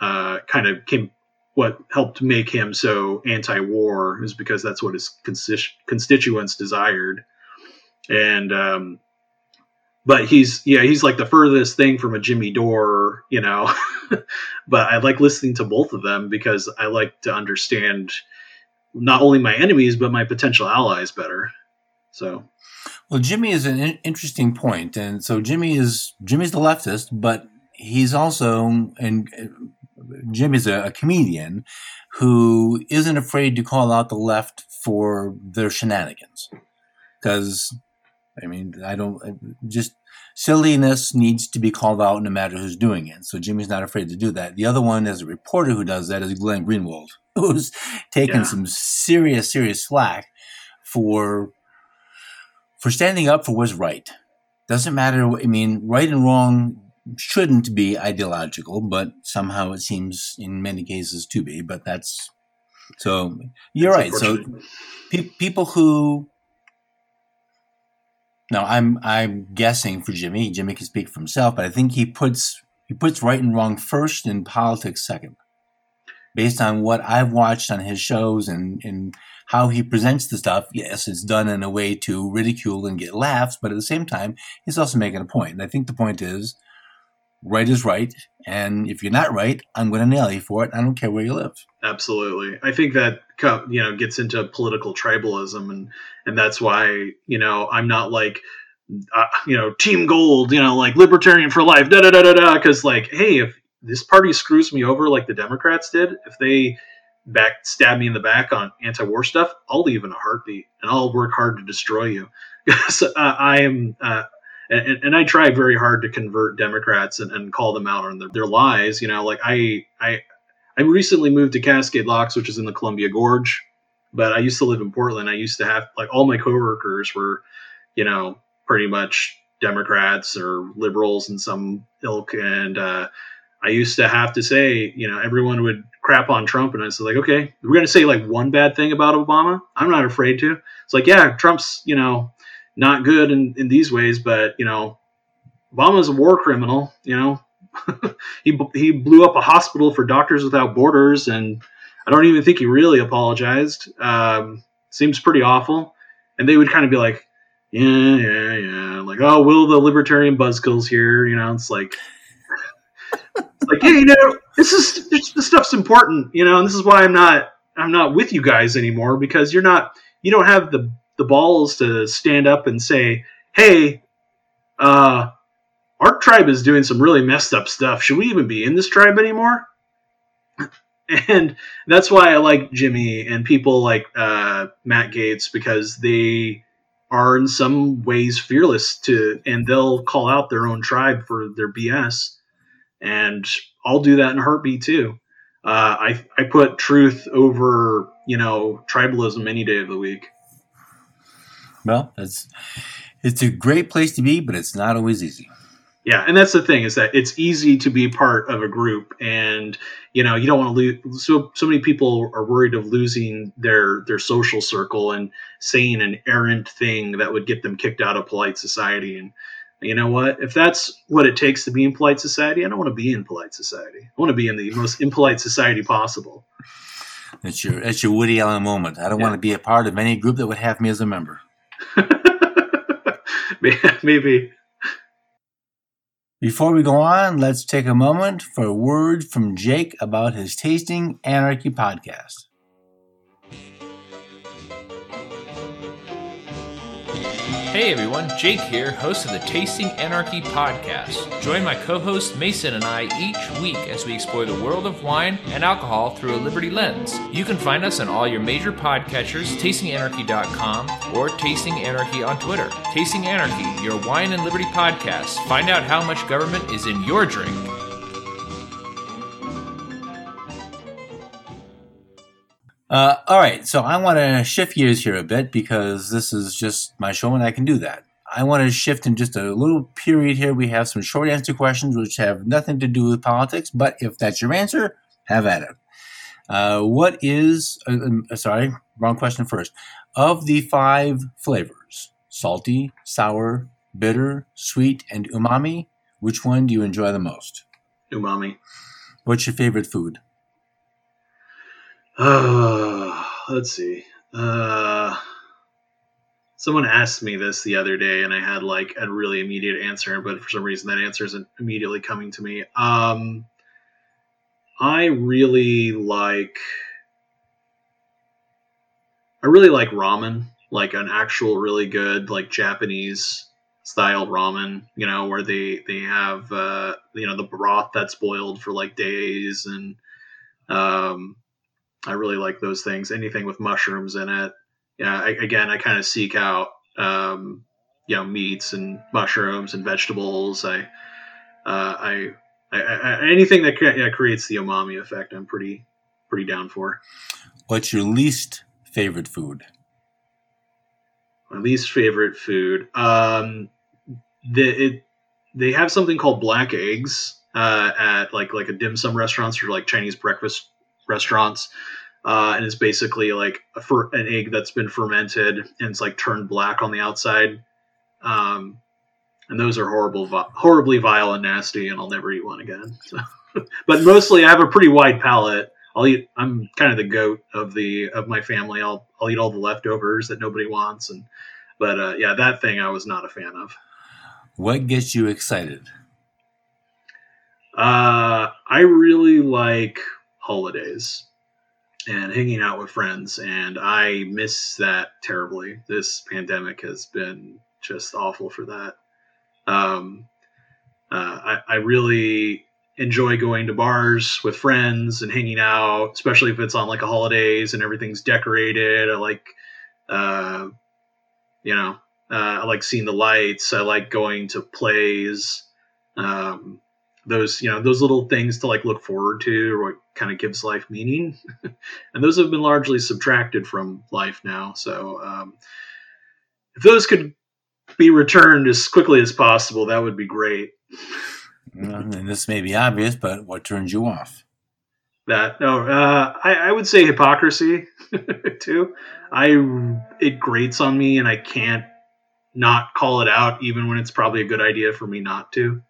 uh, kind of came what helped make him so anti-war is because that's what his constituents desired. And um, but he's yeah he's like the furthest thing from a jimmy dore you know. <laughs> But i like listening to both of them because i like to understand not only my enemies but my potential allies better. So. Well jimmy is an interesting point and so jimmy is jimmy's the leftist but he's also and Jimmy's a, a comedian who isn't afraid to call out the left for their shenanigans because I mean, I don't just silliness needs to be called out no matter who's doing it. So Jimmy's not afraid to do that. The other one, as a reporter who does that, is Glenn Greenwald, <laughs> who's taken yeah. some serious, serious slack for for standing up for what's right. Doesn't matter. I mean, right and wrong shouldn't be ideological, but somehow it seems in many cases to be. But that's so. You're that's right. So pe- people who now I'm I'm guessing for Jimmy. Jimmy can speak for himself, but I think he puts he puts right and wrong first and politics second. Based on what I've watched on his shows and, and how he presents the stuff, yes, it's done in a way to ridicule and get laughs, but at the same time, he's also making a point. And I think the point is right is right. And if you're not right, I'm going to nail you for it. I don't care where you live. Absolutely. I think that you know gets into political tribalism, and and that's why you know I'm not like. Uh, you know, Team Gold, you know, like Libertarian for life, da da da da da. Because, like, hey, if this party screws me over like the Democrats did, if they back stab me in the back on anti-war stuff, I'll leave in a heartbeat, and I'll work hard to destroy you. <laughs> Because uh, I am, uh, and, and, I try very hard to convert Democrats and, and call them out on their, their, lies. You know, like I, I, I recently moved to Cascade Locks, which is in the Columbia Gorge, but I used to live in Portland. I used to have like all my coworkers were, you know, pretty much Democrats or liberals in some ilk, and uh, I used to have to say, you know, everyone would crap on Trump, and I was like, okay, we're gonna say like one bad thing about Obama. I'm not afraid to. It's like, yeah, Trump's, you know not good in, in these ways, but you know, Obama's a war criminal. You know, <laughs> he he blew up a hospital for Doctors Without Borders, and I don't even think he really apologized. Um, seems pretty awful. And they would kind of be like, yeah, yeah, yeah, like, oh, will the libertarian buzzkills here? You know, it's like. <laughs> like, yeah, you know, this is this stuff's important, you know, and this is why I'm not I'm not with you guys anymore because you're not you don't have the the balls to stand up and say, "Hey, uh, our tribe is doing some really messed up stuff. Should we even be in this tribe anymore?" And that's why I like Jimmy and people like uh, Matt Gaetz because they are in some ways fearless to, and they'll call out their own tribe for their BS. And I'll do that in heartbeat too. Uh, I I put truth over you know tribalism any day of the week. Well, it's it's a great place to be, but it's not always easy. Yeah, and that's the thing is that it's easy to be part of a group, and you know you don't want to lose. So so many people are worried of losing their their social circle and saying an errant thing that would get them kicked out of polite society. And you know what? If that's what it takes to be in polite society, I don't want to be in polite society. I want to be in the most impolite society possible. It's your it's your Woody Allen moment. I don't yeah. want to be a part of any group that would have me as a member. <laughs> Maybe. Before we go on, let's take a moment for a word from Jake about his Tasting Anarchy podcast. Hey everyone, Jake here, host of the Tasting Anarchy podcast. Join my co host Mason and I each week as we explore the world of wine and alcohol through a Liberty lens. You can find us on all your major podcatchers, tastinganarchy.com, or Tasting Anarchy on Twitter. Tasting Anarchy, your wine and liberty podcast. Find out how much government is in your drink. Uh, all right, so I want to shift gears here a bit because this is just my show and I can do that. I want to shift in just a little period here. We have some short answer questions which have nothing to do with politics, but if that's your answer, have at it. Uh, what is, uh, um, sorry, wrong question first. Of the five flavors, Salty, sour, bitter, sweet, and umami. Which one do you enjoy the most? Umami. What's your favorite food? Uh, <sighs> let's see. Uh, someone asked me this the other day, and I had like a really immediate answer, but for some reason that answer isn't immediately coming to me. Um, I really like. I really like ramen, like an actual really good like Japanese style ramen, you know, where they they have uh, you know the broth that's boiled for like days, and um, I really like those things. Anything with mushrooms in it. Yeah, I, again, I kind of seek out um, you know meats and mushrooms and vegetables. I uh, I, I, I anything that yeah, creates the umami effect, I'm pretty pretty down for. What's your least favorite food? My least favorite food. Um, the, it, they have something called black eggs uh, at like like a dim sum restaurants or like Chinese breakfast restaurants. Uh, and it's basically like a fer- an egg that's been fermented and it's like turned black on the outside. Um, and those are horrible, vi- horribly vile and nasty, and I'll never eat one again. So. <laughs> but mostly, I have a pretty wide palate. I'll eat. I'm kind of the goat of the of my family. I'll I'll eat all the leftovers that nobody wants, and but uh, yeah, that thing I was not a fan of. What gets you excited? Uh, I really like holidays and hanging out with friends, and I miss that terribly. This pandemic has been just awful for that. Um, uh, I, I really enjoy going to bars with friends and hanging out, especially if it's on like a holidays and everything's decorated. I like, uh, you know, uh, I like seeing the lights. I like going to plays. Um, those, you know, those little things to like look forward to or what kind of gives life meaning. <laughs> and those have been largely subtracted from life now. So, um, if those could be returned as quickly as possible, that would be great. and this may be obvious, but what turns you off? That no, uh, I, I would say hypocrisy <laughs> too. I it grates on me, and I can't not call it out, even when it's probably a good idea for me not to.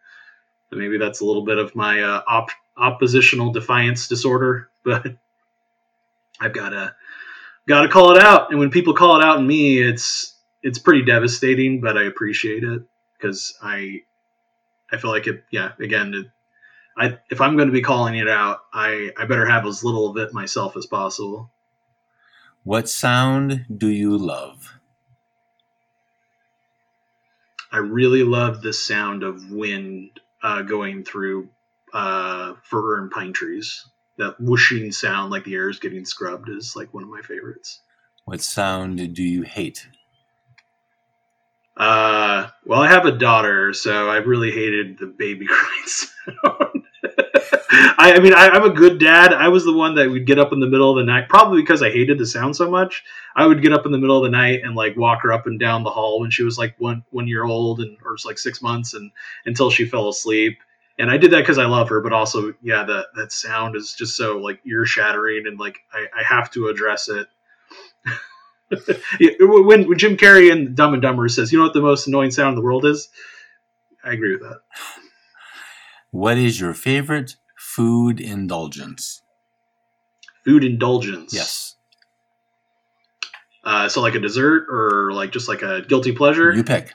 And maybe that's a little bit of my uh, op- oppositional defiance disorder, <laughs> but I've got to got to call it out. And when people call it out in me, it's it's pretty devastating, but I appreciate it because I I feel like it. Yeah, again, it, I if I'm going to be calling it out, I I better have as little of it myself as possible. What sound do you love? I really love the sound of wind uh, going through uh, fir and pine trees. That whooshing sound, like the air is getting scrubbed, is like one of my favorites. What sound do you hate? Uh, well, I have a daughter, so I really hated the baby <laughs> crying sound. I, I, mean, I, am a good dad. I was the one that would get up in the middle of the night, probably because I hated the sound so much. I would get up in the middle of the night and like walk her up and down the hall when she was like one one year old and or like six months, and until she fell asleep. And I did that because I love her, but also, yeah, that that sound is just so like ear shattering, and like I, I have to address it. <laughs> when, when Jim Carrey in Dumb and Dumber says, "You know what the most annoying sound in the world is," I agree with that. What is your favorite food indulgence? Food indulgence. Yes. Uh, so like a dessert or like just like a guilty pleasure. You pick.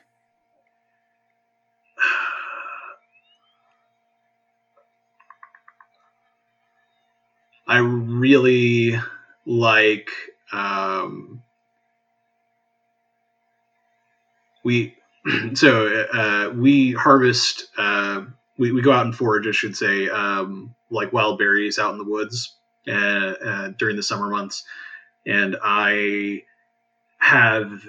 <sighs> I really like um, we <clears throat> so uh, we harvest uh, we, we go out and forage i should say um, like wild berries out in the woods uh, uh during the summer months. And i have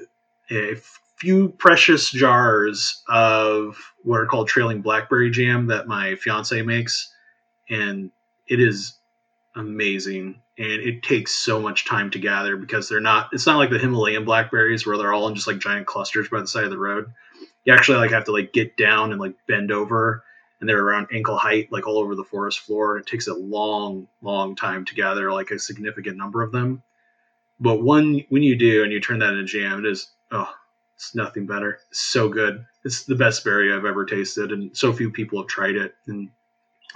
a few precious jars of what are called trailing blackberry jam that my fiance makes. And it is amazing. And it takes so much time to gather because they're not it's not like the himalayan blackberries where they're all in just like giant clusters by the side of the road. You actually like have to like get down and like bend over and they're around ankle height like all over the forest floor and it takes a long long time to gather like a significant number of them but one when you do and you turn that into jam it is oh It's nothing better. It's so good. It's the best berry I've ever tasted, and so few people have tried it. And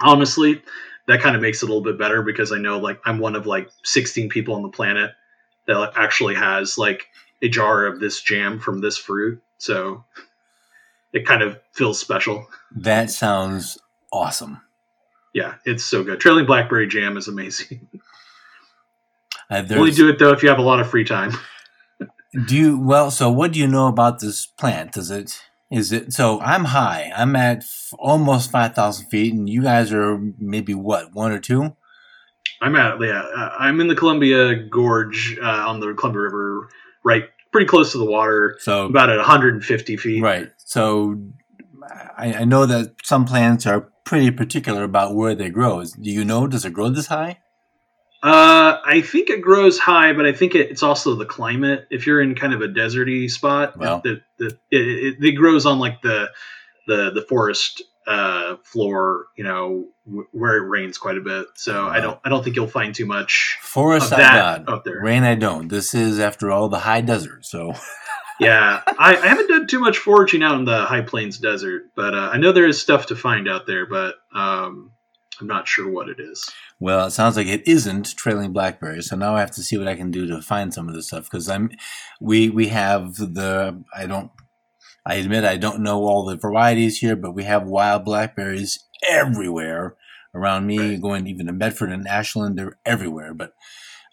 honestly, that kind of makes it a little bit better because I know like I'm one of like 16 people on the planet that actually has like a jar of this jam from this fruit. So it kind of feels special. That sounds awesome. Yeah, it's so good. Trailing blackberry jam is amazing. <laughs> Uh, Only do it though if you have a lot of free time. <laughs> Do you well? So what do you know about this plant? Does it is it so? I'm high. I'm at f- almost five thousand feet, and you guys are maybe what one or two? I'm at yeah, uh, I'm in the Columbia Gorge uh, on the Columbia River, right, pretty close to the water, So about at 150 feet. right. So I, I know that some plants are pretty particular about where they grow. Do you know? Does it grow this high? Uh, I think it grows high, but I think it, it's also the climate. If you're in kind of a deserty spot, Well. the, the, it, it, it grows on like the the the forest uh, floor, you know, w- where it rains quite a bit. So I don't I don't think you'll find too much. Forest Of that up there. Rain I don't. This is after all the high desert. So <laughs> Yeah, I, I haven't done too much foraging out in the High Plains desert, but uh, I know there is stuff to find out there, but um, I'm not sure what it is. Well, it sounds like it isn't trailing blackberries. So now I have to see what I can do to find some of this stuff because I'm, we we have the I don't, I admit I don't know all the varieties here, but we have wild blackberries everywhere around me. Right. Going even to Medford and Ashland, they're everywhere. But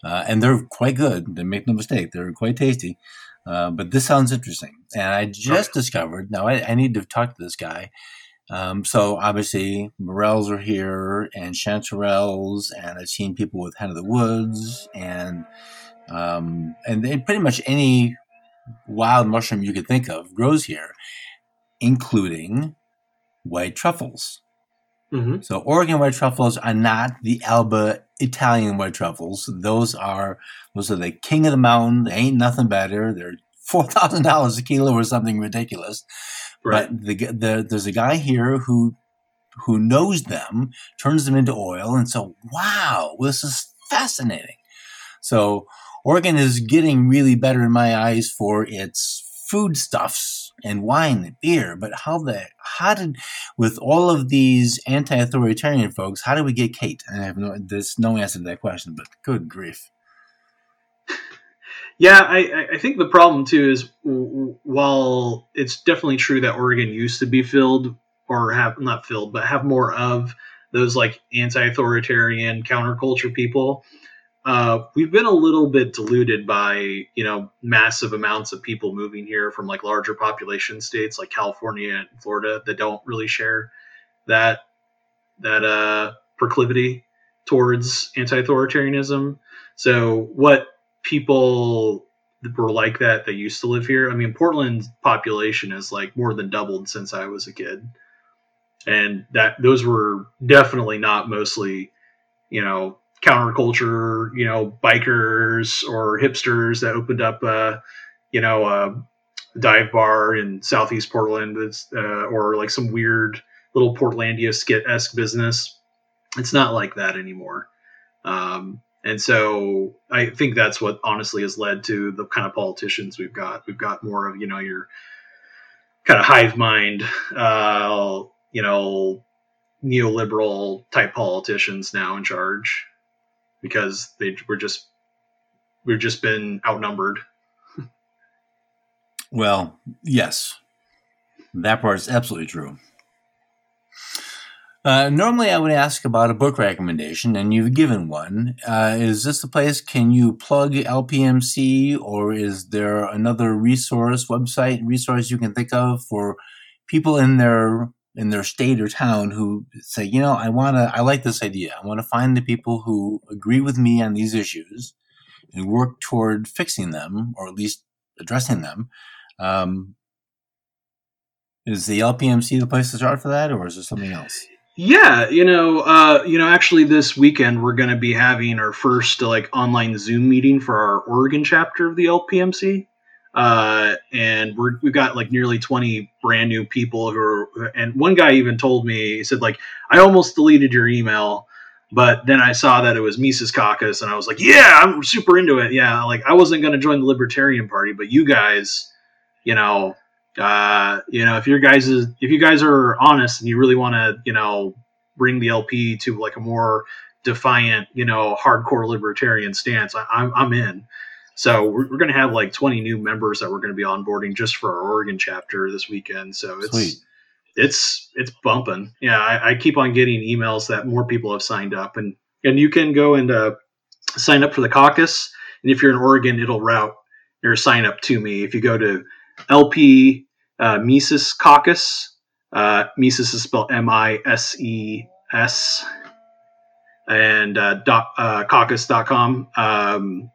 uh, and they're quite good. They make no mistake, they're quite tasty. Uh, but this sounds interesting, and I just discovered. Now I, I need to talk to this guy. Um, so obviously morels are here and chanterelles, and I've seen people with hen of the woods, and um, and they, pretty much any wild mushroom you could think of grows here, including white truffles. Mm-hmm. So Oregon white truffles are not the Alba Italian white truffles. Those are those are the king of the mountain. They ain't nothing better. They're four thousand dollars a kilo or something ridiculous. Right. But the, the, there's a guy here who who knows them, turns them into oil, and so wow, this is fascinating. So Oregon is getting really better in my eyes for its foodstuffs and wine and beer. But how the how did with all of these anti-authoritarian folks, how did we get Kate? I have no there's no answer to that question, but good grief. <laughs> Yeah, I, I- think the problem too is while it's definitely true that Oregon used to be filled or have not filled, but have more of those like anti-authoritarian counterculture people. Uh, we've been a little bit diluted by you know massive amounts of people moving here from like larger population states like California and Florida that don't really share that that uh, proclivity towards anti-authoritarianism. So what people were like that that used to live here. I mean, Portland's population has like more than doubled since I was a kid, and that those were definitely not mostly, you know, counterculture, you know, bikers or hipsters that opened up, uh, you know, a dive bar in Southeast Portland, uh, or like some weird little Portlandia skit esque business. It's not like that anymore. Um, and so I think that's what honestly has led to the kind of politicians we've got. We've got more of, you know, your kind of hive mind, uh, you know, neoliberal type politicians now in charge because they were just, we've just been outnumbered. Well, yes, that part is absolutely true. Uh, normally, I would ask about a book recommendation, and you've given one. Uh, is this the place? Can you plug LPMC, or is there another resource, website resource you can think of for people in their in their state or town who say, you know, I want to, I like this idea. I want to find the people who agree with me on these issues and work toward fixing them, or at least addressing them. Um, is the LPMC the place to start for that, or is there something else? Yeah, you know, uh, you know, actually, this weekend we're going to be having our first like online Zoom meeting for our Oregon chapter of the LPMC, uh, and we're, we've got like nearly twenty brand new people who are. And one guy even told me he said like, I almost deleted your email, but then I saw that it was Mises Caucus, and I was like, yeah, I'm super into it. Yeah, like I wasn't going to join the Libertarian Party, but you guys you know, uh, you know, if your guys is if you guys are honest and you really want to, you know, bring the LP to like a more defiant, you know, hardcore libertarian stance, I, I'm I'm in. So we're, we're going to have like 20 new members that we're going to be onboarding just for our Oregon chapter this weekend. So it's Sweet. it's it's bumping. Yeah, I, I keep on getting emails that more people have signed up, and and you can go and uh, sign up for the caucus. And if you're in Oregon, it'll route your sign up to me. If you go to LP uh, Mises Caucus, uh, Mises is spelled M I S E S, and uh, dot, uh, caucus.com. Um,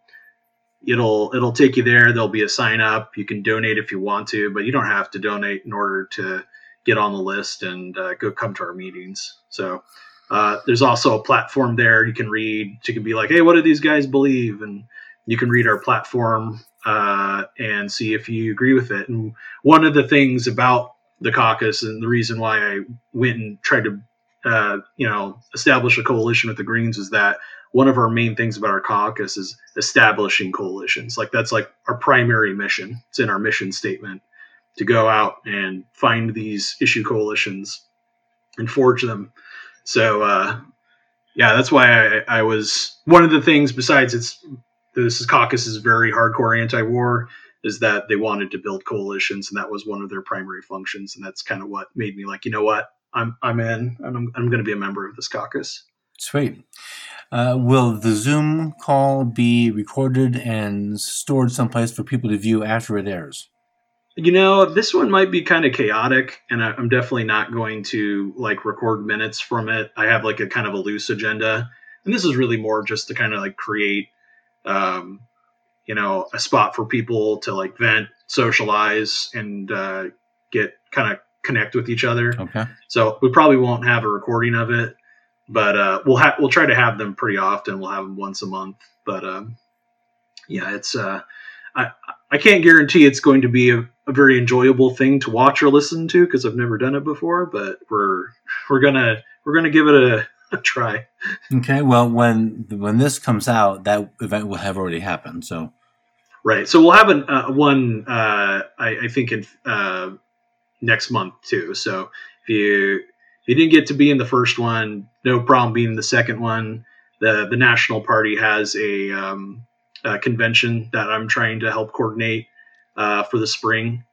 it'll it'll take you there. There'll be a sign up. You can donate if you want to, but you don't have to donate in order to get on the list and uh, go come to our meetings. So uh, there's also a platform there you can read. You can be like, hey, what do these guys believe? And you can read our platform uh, and see if you agree with it. And one of the things about the caucus and the reason why I went and tried to, uh, you know, establish a coalition with the Greens is that one of our main things about our caucus is establishing coalitions. Like that's like our primary mission. It's in our mission statement to go out and find these issue coalitions and forge them. So uh, yeah, that's why I, I was one of the things. Besides, it's this caucus is very hardcore anti-war. Is that they wanted to build coalitions, and that was one of their primary functions, and that's kind of what made me like, you know what, I'm I'm in, and I'm I'm going to be a member of this caucus. Sweet. Uh, will the Zoom call be recorded and stored someplace for people to view after it airs? You know, this one might be kind of chaotic, and I, I'm definitely not going to like record minutes from it. I have like a kind of a loose agenda, and this is really more just to kind of like create, um, you know, a spot for people to like vent, socialize, and uh, get kind of connect with each other. Okay. So we probably won't have a recording of it, but uh, we'll have we'll try to have them pretty often. We'll have them once a month, but um, yeah, it's uh, I I can't guarantee it's going to be a, a very enjoyable thing to watch or listen to because I've never done it before. But we're we're gonna we're gonna give it a, a try. Okay. Well, when when this comes out, that event will have already happened. So Right. So we'll have an, uh, one uh, I, I think in uh, next month too. So if you you didn't get to be in the first one, no problem being in the second one. The the National Party has a, um, a convention that I'm trying to help coordinate uh, for the spring.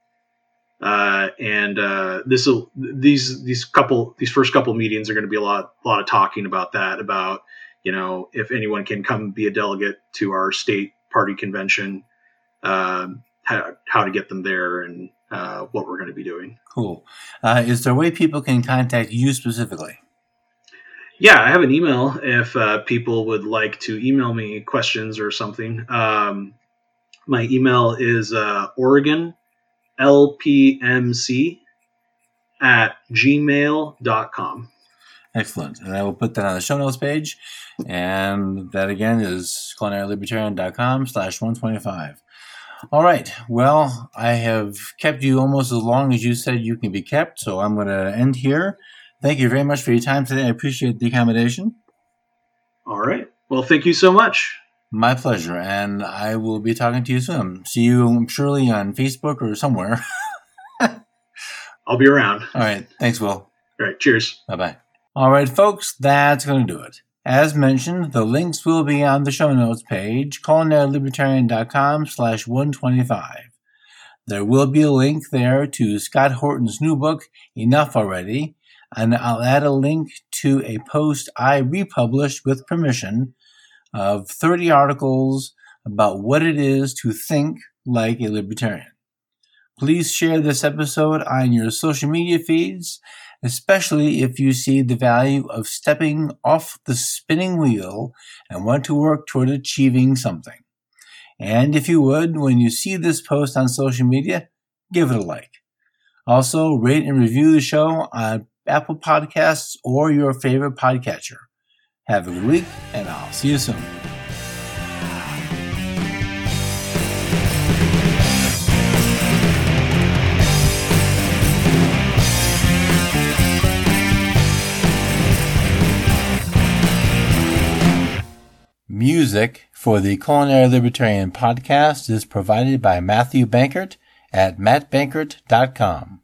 Uh, and uh, this these these couple these first couple meetings are going to be a lot a lot of talking about that about you know if anyone can come be a delegate to our state party convention, um, how how to get them there and uh, what we're going to be doing. cool. Uh, is there a way people can contact you specifically? Yeah, I have an email if uh, people would like to email me questions or something. Um, my email is uh, Oregon LPMC at gmail.com. Excellent. And I will put that on the show notes page. And that again is culinarylibertarian.com slash 125. All right. Well, I have kept you almost as long as you said you can be kept, so I'm going to end here. Thank you very much for your time today. I appreciate the accommodation. All right. Well, thank you so much. My pleasure. And I will be talking to you soon. See you um, surely on Facebook or somewhere. <laughs> I'll be around. All right. Thanks, Will. All right. Cheers. Bye bye. All right, folks, that's going to do it. As mentioned, the links will be on the show notes page, culinarylibertarian.com slash 125. There will be a link there to Scott Horton's new book, Enough Already, and I'll add a link to a post I republished with permission of 30 articles about what it is to think like a libertarian. Please share this episode on your social media feeds especially if you see the value of stepping off the spinning wheel and want to work toward achieving something. And if you would, when you see this post on social media, give it a like. Also, rate and review the show on Apple Podcasts or your favorite podcatcher. Have a good week, and I'll see you soon. Music for the Culinary Libertarian podcast is provided by Matthew Bankert at mattbankert.com.